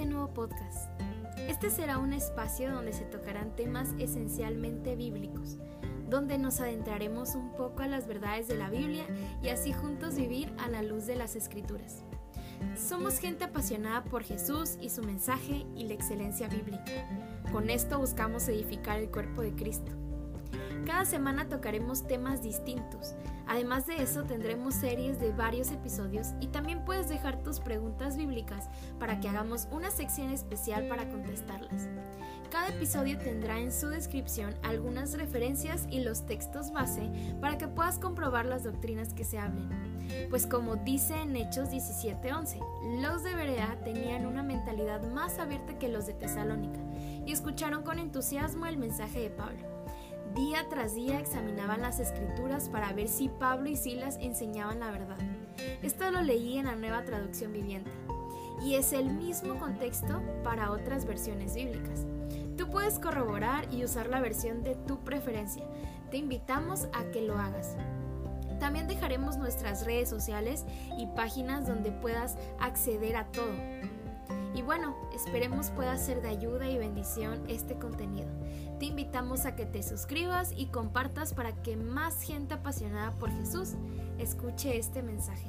nuevo podcast. Este será un espacio donde se tocarán temas esencialmente bíblicos, donde nos adentraremos un poco a las verdades de la Biblia y así juntos vivir a la luz de las escrituras. Somos gente apasionada por Jesús y su mensaje y la excelencia bíblica. Con esto buscamos edificar el cuerpo de Cristo. Cada semana tocaremos temas distintos. Además de eso tendremos series de varios episodios y también puedes dejar tus preguntas bíblicas para que hagamos una sección especial para contestarlas. Cada episodio tendrá en su descripción algunas referencias y los textos base para que puedas comprobar las doctrinas que se hablen. Pues como dice en Hechos 17:11, los de Berea tenían una mentalidad más abierta que los de Tesalónica y escucharon con entusiasmo el mensaje de Pablo. Día tras día examinaban las escrituras para ver si Pablo y Silas enseñaban la verdad. Esto lo leí en la nueva traducción viviente y es el mismo contexto para otras versiones bíblicas. Tú puedes corroborar y usar la versión de tu preferencia. Te invitamos a que lo hagas. También dejaremos nuestras redes sociales y páginas donde puedas acceder a todo. Y bueno, esperemos pueda ser de ayuda y bendición este contenido. Te invitamos a que te suscribas y compartas para que más gente apasionada por Jesús escuche este mensaje.